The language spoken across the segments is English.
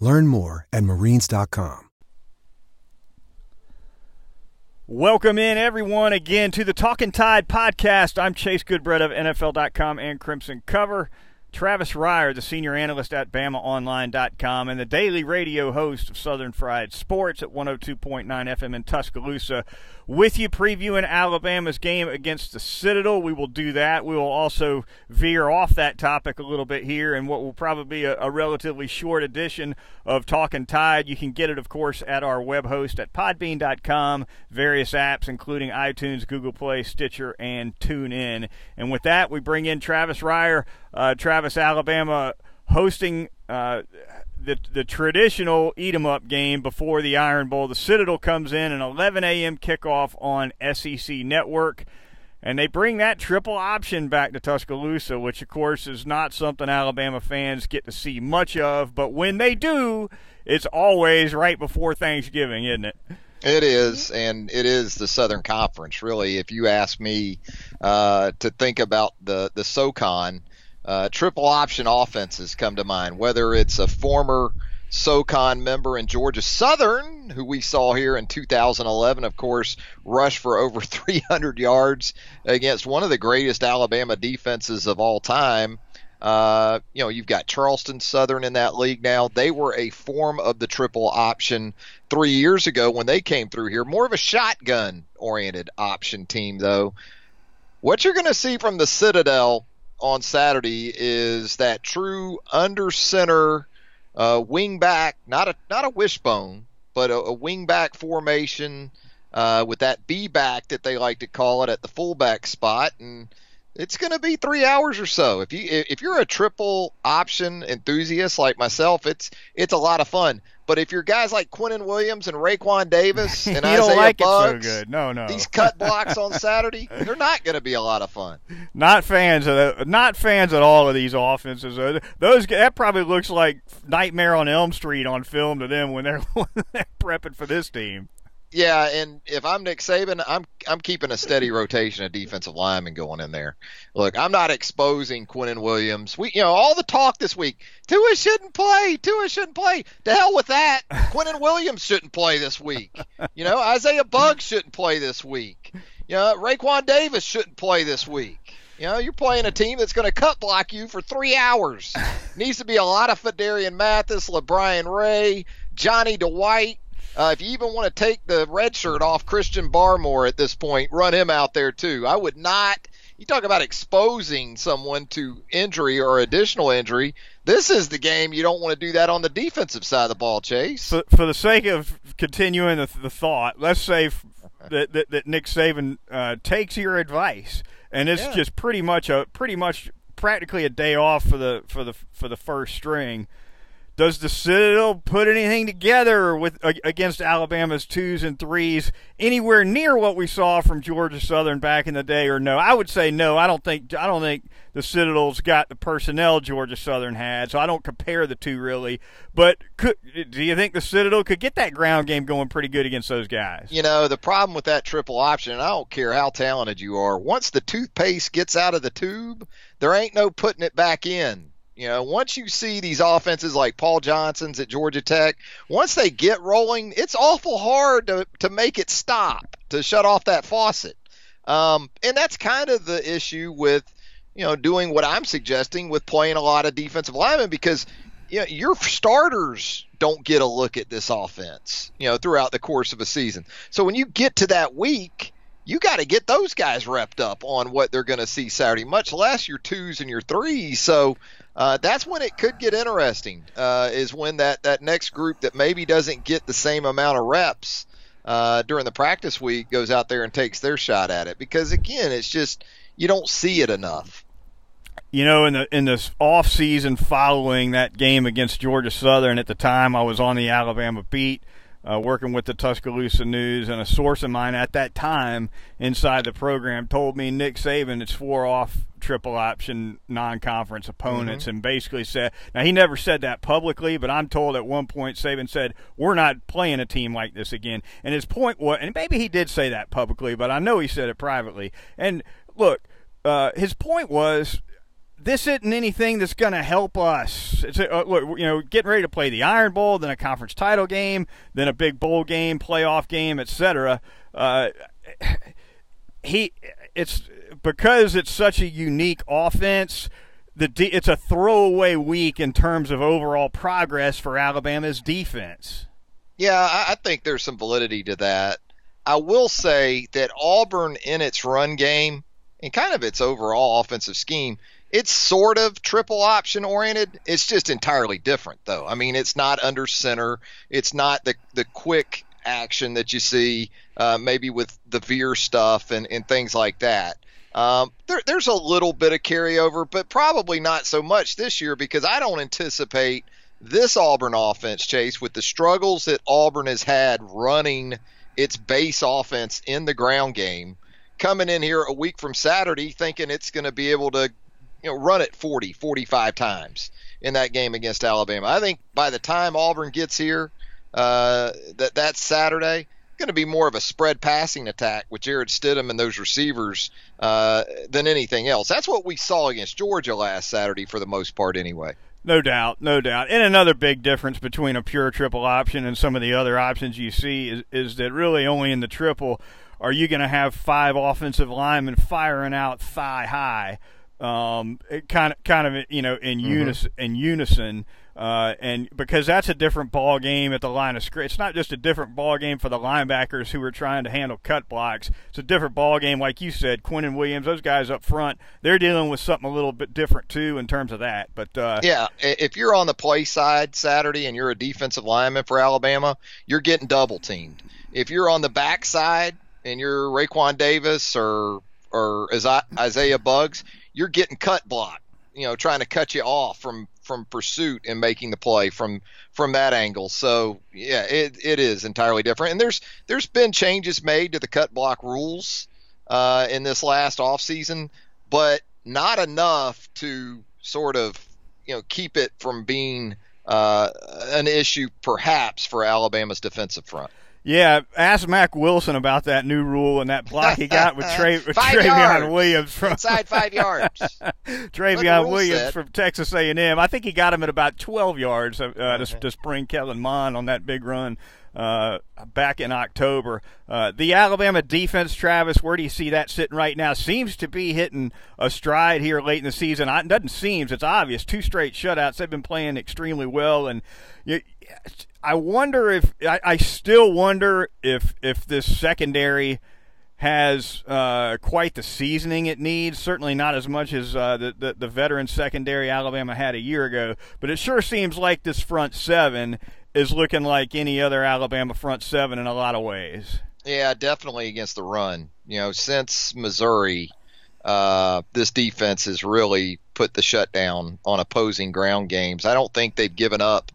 Learn more at marines.com. Welcome in, everyone, again to the Talking Tide podcast. I'm Chase Goodbread of NFL.com and Crimson Cover. Travis Reier, the senior analyst at BamaOnline.com and the daily radio host of Southern Fried Sports at 102.9 FM in Tuscaloosa, with you previewing Alabama's game against the Citadel. We will do that. We will also veer off that topic a little bit here and what will probably be a, a relatively short edition of Talking Tide. You can get it, of course, at our web host at podbean.com, various apps, including iTunes, Google Play, Stitcher, and TuneIn. And with that, we bring in Travis Reier. Uh, Travis, Alabama hosting uh, the the traditional eat 'em up game before the Iron Bowl. The Citadel comes in an 11 a.m. kickoff on SEC Network, and they bring that triple option back to Tuscaloosa, which of course is not something Alabama fans get to see much of. But when they do, it's always right before Thanksgiving, isn't it? It is, and it is the Southern Conference. Really, if you ask me uh, to think about the the SoCon uh, triple option offenses come to mind, whether it's a former SoCon member in Georgia Southern, who we saw here in 2011, of course, rush for over 300 yards against one of the greatest Alabama defenses of all time. Uh, you know, you've got Charleston Southern in that league now. They were a form of the triple option three years ago when they came through here. More of a shotgun oriented option team, though. What you're going to see from the Citadel on Saturday is that true under center uh, wing back, not a not a wishbone, but a, a wing back formation uh, with that B back that they like to call it at the fullback spot, and it's going to be three hours or so. If you if you're a triple option enthusiast like myself, it's it's a lot of fun. But if you're guys like Quinnen Williams and Raekwon Davis and Isaiah like Buggs, so good. No, no. these cut blocks on Saturday, they're not going to be a lot of fun. Not fans of the, not fans at all of these offenses. Uh, Those that probably looks like Nightmare on Elm Street on film to them when they're, when they're prepping for this team. Yeah, and if I'm Nick Saban, I'm I'm keeping a steady rotation of defensive linemen going in there. Look, I'm not exposing Quinnen Williams. We, you know, all the talk this week. Tua shouldn't play. Tua shouldn't play. To hell with that. Quinnen Williams shouldn't play this week. You know, Isaiah Buggs shouldn't play this week. You know, Raekwon Davis shouldn't play this week. You know, you're playing a team that's going to cut block you for three hours. Needs to be a lot of Phidarian Mathis, LaBryan Ray, Johnny Dwight. Uh, if you even want to take the red shirt off Christian Barmore at this point, run him out there too. I would not. You talk about exposing someone to injury or additional injury. This is the game you don't want to do that on the defensive side of the ball, Chase. For, for the sake of continuing the, the thought, let's say f- that, that, that Nick Saban uh, takes your advice, and it's Yeah. just pretty much a pretty much practically a day off for the for the for the first string. Does the Citadel put anything together with against Alabama's twos and threes anywhere near what we saw from Georgia Southern back in the day, or no? I would say no. I don't think I don't think the Citadel's got the personnel Georgia Southern had, so I don't compare the two really. But could, do you think the Citadel could get that ground game going pretty good against those guys? You know, the problem with that triple option, and I don't care how talented you are, once the toothpaste gets out of the tube, there ain't no putting it back in. You know, once you see these offenses like Paul Johnson's at Georgia Tech, once they get rolling, it's awful hard to, to make it stop, to shut off that faucet. Um, and that's kind of the issue with, you know, doing what I'm suggesting with playing a lot of defensive linemen because you know, your starters don't get a look at this offense, you know, throughout the course of a season. So when you get to that week, you got to get those guys wrapped up on what they're going to see Saturday, much less your twos and your threes. So uh, that's when it could get interesting. Uh, is when that that next group that maybe doesn't get the same amount of reps uh, during the practice week goes out there and takes their shot at it. Because again, it's just you don't see it enough. You know, in the in this off season following that game against Georgia Southern, at the time I was on the Alabama beat uh, working with the Tuscaloosa News, and a source of mine at that time inside the program told me Nick Saban it's four off triple option non-conference opponents, mm-hmm. and basically said now he never said that publicly, but I'm told at one point Saban said we're not playing a team like this again, and his point was, and maybe he did say that publicly, but I know he said it privately, and look. Uh, his point was this isn't anything that's going to help us. It's uh, you know, getting ready to play the Iron Bowl, then a conference title game, then a big bowl game, playoff game, etc. Uh, he, it's because it's such a unique offense. The de- it's a throwaway week in terms of overall progress for Alabama's defense. Yeah, I think there's some validity to that. I will say that Auburn, in its run game and kind of its overall offensive scheme, it's sort of triple option oriented. It's just entirely different, though. I mean, it's not under center. It's not the the quick action that you see uh, maybe with the veer stuff and, and things like that. Um, there, there's a little bit of carryover, but probably not so much this year because I don't anticipate this Auburn offense, Chase, with the struggles that Auburn has had running its base offense in the ground game, coming in here a week from Saturday thinking it's going to be able to you know, run it 40, 45 times in that game against Alabama. I think by the time Auburn gets here, uh, that that's Saturday, going to be more of a spread passing attack with Jarrett Stidham and those receivers uh, than anything else. That's what we saw against Georgia last Saturday for the most part, anyway. No doubt, no doubt. And another big difference between a pure triple option and some of the other options you see is, is that really only in the triple are you going to have five offensive linemen firing out thigh high um, kind of kind of you know in mm-hmm. unison in unison. Uh, and because that's a different ball game at the line of scrimmage, it's not just a different ball game for the linebackers who are trying to handle cut blocks. It's a different ball game, like you said, Quinnen Williams, those guys up front, they're dealing with something a little bit different too in terms of that. But uh, yeah, if you're on the play side Saturday and you're a defensive lineman for Alabama, you're getting double teamed. If you're on the back side and you're Raekwon Davis or or Isaiah Buggs, you're getting cut block, you know, trying to cut you off from from pursuit and making the play from from that angle. So yeah, it, it is entirely different. And there's there's been changes made to the cut block rules uh, in this last off season, but not enough to sort of you know keep it from being uh, an issue perhaps for Alabama's defensive front. Yeah, ask Mack Wilson about that new rule and that block he got with, Tra- with Trayveon Williams from inside five yards. Trayveon Williams said. from Texas A&M. I think he got him at about 12 yards uh, okay. to, to spring Kellen Mond on that big run uh, back in October. Uh, the Alabama defense, Travis, where do you see that sitting right now? Seems to be hitting a stride here late in the season. It doesn't seem, it's obvious. Two straight shutouts. They've been playing extremely well, and I wonder if I, I still wonder if if this secondary has uh, quite the seasoning it needs. Certainly not as much as uh, the, the, the veteran secondary Alabama had a year ago. But it sure seems like this front seven is looking like any other Alabama front seven in a lot of ways. Yeah, definitely against the run. You know, since Missouri, uh, this defense has really put the shutdown on opposing ground games. I don't think they've given up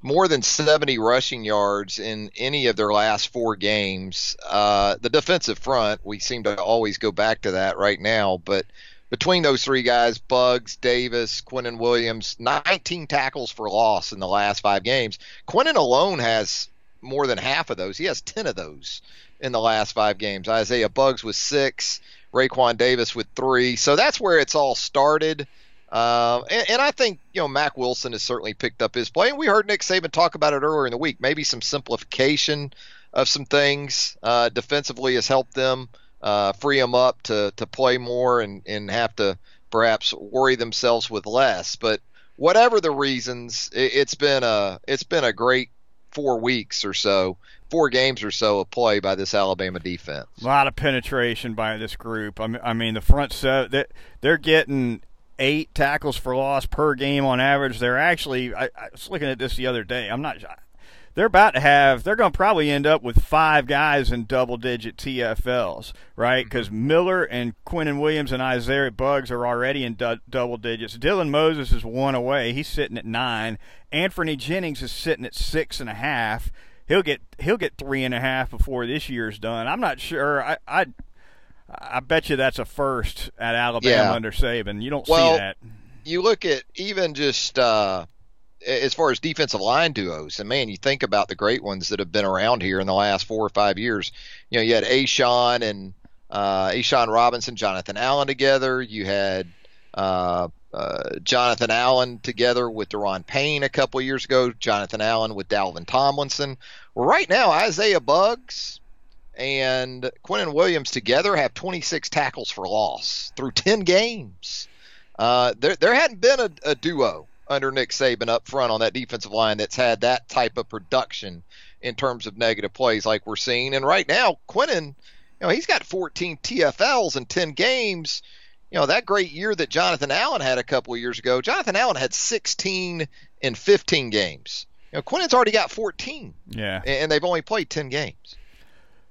more than 70 rushing yards in any of their last four games. Uh, the defensive front, we seem to always go back to that right now, but between those three guys, Buggs, Davis, Quinnen Williams, 19 tackles for loss in the last five games. Quinnen alone has more than half of those. He has 10 of those in the last five games. Isaiah Buggs with six, Raekwon Davis with three. So that's where it's all started. Uh, and, and, I think you know Mack Wilson has certainly picked up his play, and we heard Nick Saban talk about it earlier in the week. Maybe some simplification of some things uh, defensively has helped them uh, free them up to to play more and and have to perhaps worry themselves with less. But whatever the reasons, it, it's been a it's been a great four weeks or so, four games or so of play by this Alabama defense. A lot of penetration by this group. I mean, I mean the front set they're, they're getting eight tackles for loss per game on average. They're actually I, I was looking at this the other day. I'm not they're about to have they're going to probably end up with five guys in double digit TFLs, right? Because mm-hmm. Miller and Quinnen Williams and Isaiah Buggs are already in du- double digits. Dylan Moses is one away; he's sitting at nine. Anfernee Jennings is sitting at six and a half. He'll get he'll get three and a half before this year's done. I'm not sure. I I, I bet you that's a first at Alabama yeah. under Saban. You don't well, see that. You look at even just. Uh as far as defensive line duos, and man, you think about the great ones that have been around here in the last four or five years. You know, you had A'Shawn and uh, A'Shawn Robinson, Jonathan Allen together. You had uh, uh, Jonathan Allen together with Daron Payne a couple years ago. Jonathan Allen with Dalvin Tomlinson. Well, right now, Isaiah Buggs and Quinnen Williams together have 26 tackles for loss through 10 games. Uh, there, there hadn't been a, a duo under Nick Saban up front on that defensive line that's had that type of production in terms of negative plays like we're seeing. And right now, Quinnen, you know, he's got 14 TFLs in 10 games. You know, that great year that Jonathan Allen had a couple of years ago, Jonathan Allen had 16 in 15 games. You know, Quinnen's already got 14. Yeah. And they've only played 10 games.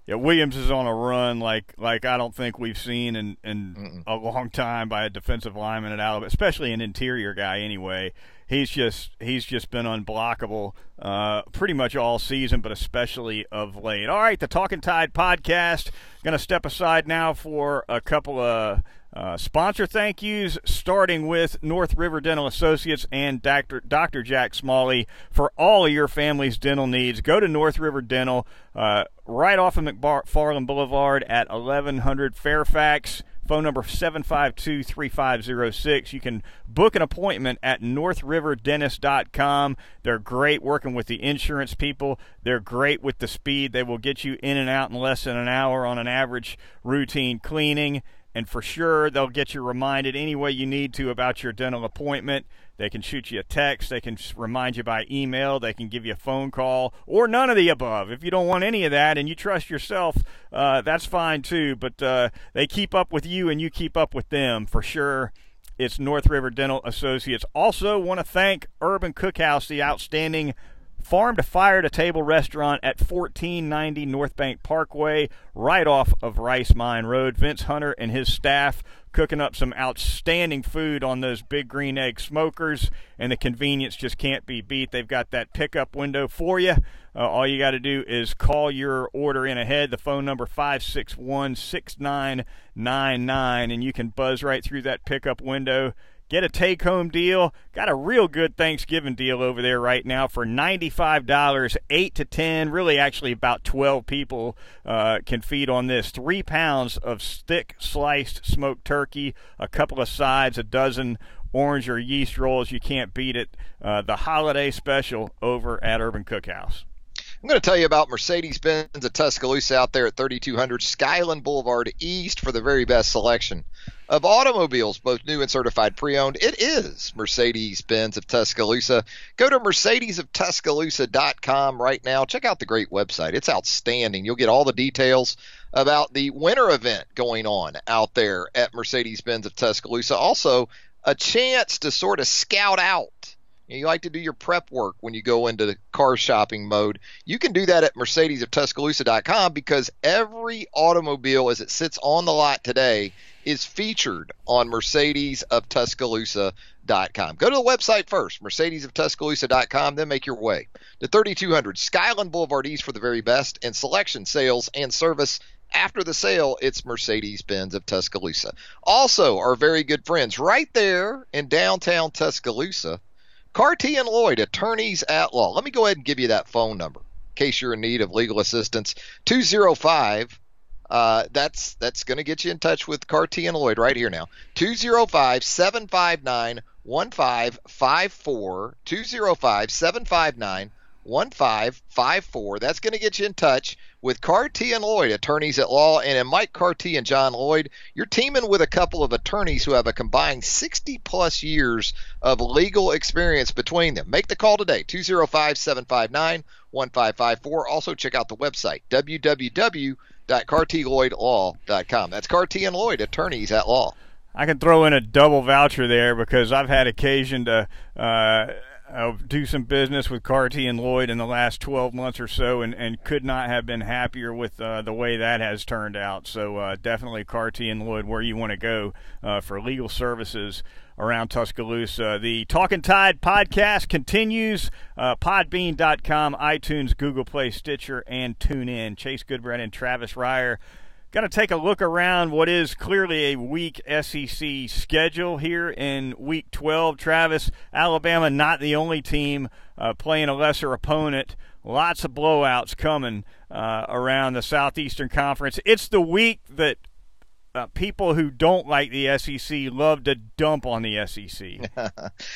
Yeah, Williams is on a run like like I don't think we've seen in in a long time by a defensive lineman at Alabama, especially an interior guy. Anyway, he's just he's just been unblockable uh, pretty much all season, but especially of late. All right, the Talking Tide podcast. Going to step aside now for a couple of uh, sponsor thank yous, starting with North River Dental Associates and Dr. Dr. Jack Smalley for all of your family's dental needs. Go to North River Dental uh, right off of McFarland Boulevard at 1100 Fairfax. Phone number 752 3506. You can book an appointment at northriverdentist.com. They're great working with the insurance people. They're great with the speed. They will get you in and out in less than an hour on an average routine cleaning and for sure they'll get you reminded any way you need to about your dental appointment. They can shoot you a text, they can remind you by email, they can give you a phone call, or none of the above. If you don't want any of that and you trust yourself, uh, that's fine too. But uh, they keep up with you and you keep up with them for sure. It's North River Dental Associates. Also, want to thank Urban Cookhouse, the outstanding farm to fire to table restaurant at 1490 North Bank Parkway, right off of Rice Mine Road. Vince Hunter and his staff cooking up some outstanding food on those big green egg smokers, and the convenience just can't be beat. They've got that pickup window for you. Uh, all you got to do is call your order in ahead. The phone number 561 6999, and you can buzz right through that pickup window Get a take home deal. Got a real good Thanksgiving deal over there right now for $95, 8 to 10, really actually about 12 people uh, can feed on this. Three pounds of thick sliced smoked turkey, a couple of sides, a dozen orange or yeast rolls. You can't beat it. Uh, the holiday special over at Urban Cookhouse. I'm going to tell you about Mercedes Benz of Tuscaloosa out there at 3200 Skyland Boulevard East for the very best selection of automobiles, both new and certified pre owned. It is Mercedes Benz of Tuscaloosa. Go to mercedesoftuscaloosa.com right now. Check out the great website, it's outstanding. You'll get all the details about the winter event going on out there at Mercedes Benz of Tuscaloosa. Also, a chance to sort of scout out you like to do your prep work when you go into the car shopping mode. You can do that at mercedesoftuscaloosa.com because every automobile as it sits on the lot today is featured on mercedesoftuscaloosa.com. Go to the website first, mercedesoftuscaloosa.com, then make your way to 3200 Skyland Boulevard East for the very best in selection, sales, and service after the sale, it's Mercedes Benz of Tuscaloosa. Also, our very good friends right there in downtown Tuscaloosa Carty and Lloyd, attorneys at law. Let me go ahead and give you that phone number in case you're in need of legal assistance. 205 uh, that's that's going to get you in touch with Carty and Lloyd right here now. 205 759 1554. 205 759 1554. That's going to get you in touch with Carty and Lloyd, attorneys at law. And in Mike Carty and John Lloyd, you're teaming with a couple of attorneys who have a combined 60 plus years of legal experience between them. Make the call today, 205 759 1554. Also, check out the website, www.cartylloydlaw.com. That's Carty and Lloyd, attorneys at law. I can throw in a double voucher there because I've had occasion to. Uh, uh, do some business with Carty and Lloyd in the last 12 months or so, and, and could not have been happier with uh, the way that has turned out. So uh, definitely Carty and Lloyd, where you want to go uh, for legal services around Tuscaloosa. The Talking Tide podcast continues. Uh, Podbean.com, iTunes, Google Play, Stitcher, and TuneIn. Chase Goodbread and Travis Reier Going to take a look around what is clearly a weak SEC schedule here in Week 12. Travis, Alabama not the only team uh, playing a lesser opponent. Lots of blowouts coming uh, around the Southeastern Conference. It's the week that uh, people who don't like the SEC love to dump on the SEC. and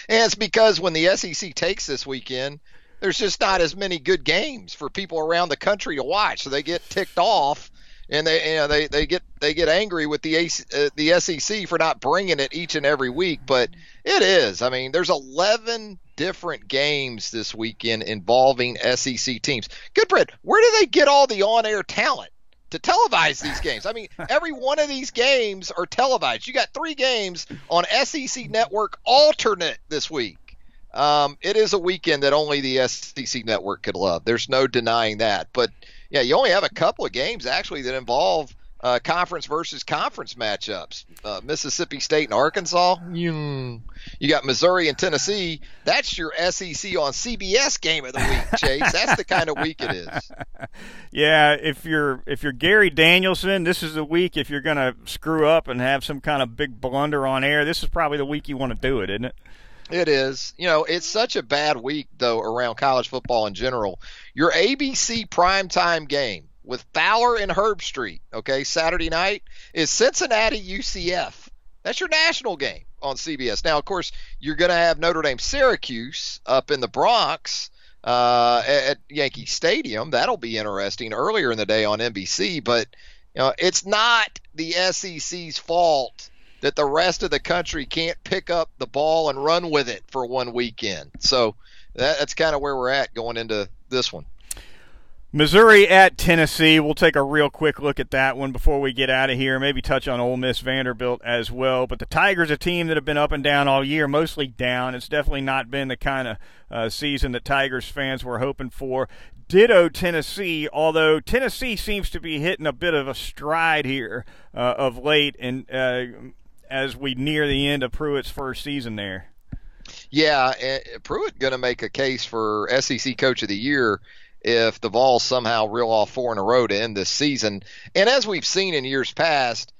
it's because when the SEC takes this weekend, there's just not as many good games for people around the country to watch, so they get ticked off and they you know they, they get they get angry with the AC, uh, the SEC for not bringing it each and every week, but it is. I mean, there's 11 different games this weekend involving SEC teams. Goodbread, where do they get all the on-air talent? to televise these games. I mean, every one of these games are televised. You got three games on SEC Network alternate this week. Um, it is a weekend that only the SEC Network could love. There's no denying that. But yeah, you only have a couple of games actually that involve uh, conference versus conference matchups. Uh, Mississippi State and Arkansas. You, you got Missouri and Tennessee. That's your SEC on CBS game of the week, Chase. That's the kind of week it is. Yeah, if you're if you're Gary Danielson, this is the week. If you're going to screw up and have some kind of big blunder on air, this is probably the week you want to do it, isn't it? It is. You know, it's such a bad week though around college football in general. Your ABC primetime game with Fowler and Herbstreit, okay, Saturday night is Cincinnati UCF. That's your national game on CBS. Now, of course, you're going to have Notre Dame Syracuse up in the Bronx uh, at Yankee Stadium. That'll be interesting earlier in the day on NBC, but you know, it's not the SEC's fault that the rest of the country can't pick up the ball and run with it for one weekend. So that, that's kind of where we're at going into this one. Missouri at Tennessee. We'll take a real quick look at that one before we get out of here. Maybe touch on Ole Miss Vanderbilt as well. But the Tigers, a team that have been up and down all year, mostly down. It's definitely not been the kind of uh, season that Tigers fans were hoping for. Ditto Tennessee, although Tennessee seems to be hitting a bit of a stride here uh, of late, and uh, as we near the end of Pruitt's first season there. Yeah, Pruitt going to make a case for SEC Coach of the Year if the Vols somehow reel off four in a row to end this season. And as we've seen in years past,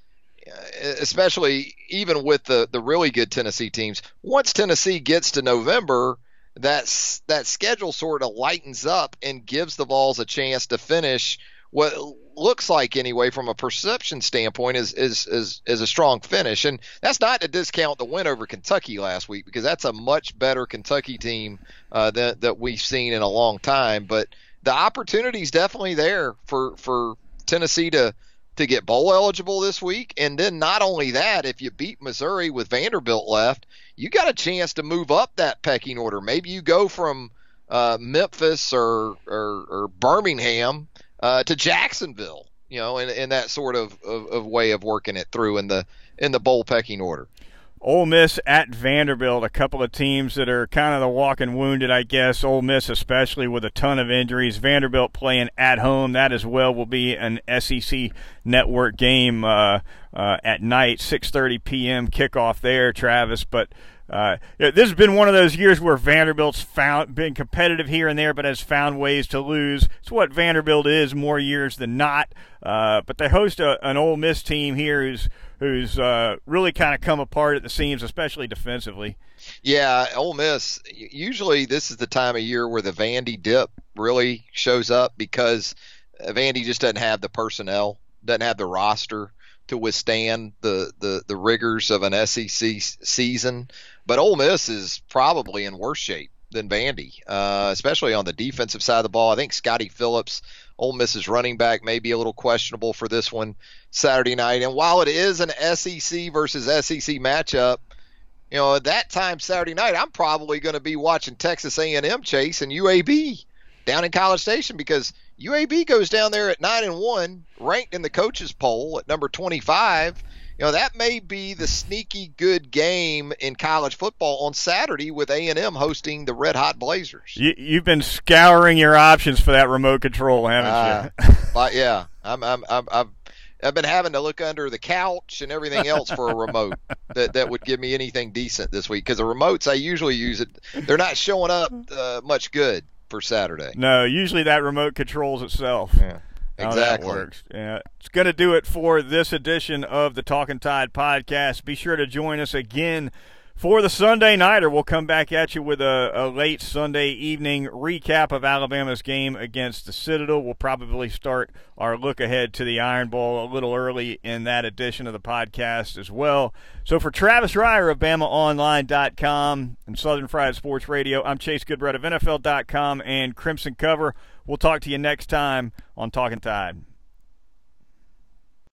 eh, especially even with the the really good Tennessee teams, once Tennessee gets to November, that that schedule sort of lightens up and gives the Vols a chance to finish what looks like anyway from a perception standpoint is is is is a strong finish. And that's not to discount the win over Kentucky last week because that's a much better Kentucky team uh, that that we've seen in a long time. But the opportunity is definitely there for for Tennessee to to get bowl eligible this week. And then not only that if you beat Missouri with Vanderbilt left you got a chance to move up that pecking order. Maybe you go from uh, Memphis or, or, or Birmingham uh, to Jacksonville, you know, in, in that sort of, of, of way of working it through in the in the bowl pecking order. Ole Miss at Vanderbilt, a couple of teams that are kind of the walking wounded, I guess. Ole Miss, especially with a ton of injuries. Vanderbilt playing at home. That as well will be an SEC network game uh, uh, at night, 6:30 p.m. kickoff there, Travis. But uh, this has been one of those years where Vanderbilt's found been competitive here and there, but has found ways to lose. It's what Vanderbilt is more years than not. Uh, but they host a, an Ole Miss team here who's who's uh, really kind of come apart at the seams, especially defensively. Yeah, Ole Miss. Usually, this is the time of year where the Vandy dip really shows up because Vandy just doesn't have the personnel, doesn't have the roster to withstand the, the, the rigors of an SEC season. But Ole Miss is probably in worse shape than Vandy, uh, especially on the defensive side of the ball. I think Scottie Phillips, Ole Miss's running back, may be a little questionable for this one Saturday night. And while it is an SEC versus SEC matchup, you know, at that time Saturday night, I'm probably going to be watching Texas A&M chase and UAB down in College Station because UAB goes down there at nine and one, ranked in the coaches poll at number 25 you know that may be the sneaky good game in college football on Saturday with A and M hosting the Red Hot Blazers. You, have been scouring your options for that remote control, haven't uh, you? but yeah, I'm, I'm, I'm, I've, I've been having to look under the couch and everything else for a remote that, that would give me anything decent this week because the remotes I usually use it they're not showing up uh, much good for Saturday. No, usually that remote controls itself. Yeah. Exactly. How that works. Yeah. It's going to do it for this edition of the Talking Tide podcast. Be sure to join us again for the Sunday Nighter. We'll come back at you with a, a, late Sunday evening recap of Alabama's game against the Citadel. We'll probably start our look ahead to the Iron Bowl a little early in that edition of the podcast as well. So for Travis Reier of BamaOnline.com and Southern Fried Sports Radio, I'm Chase Goodbread of NFL.com and Crimson Cover. We'll talk to you next time on Talking Tide.